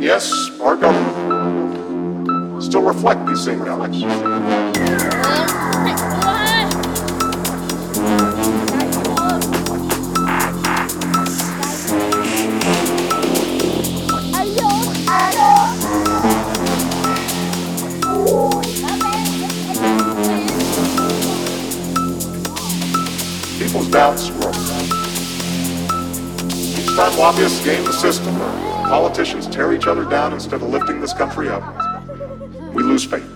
yes, our government, still reflect these same values. People's doubts grow. Each time lobbyists game the system, politicians tear each other down instead of lifting this country up, we lose faith.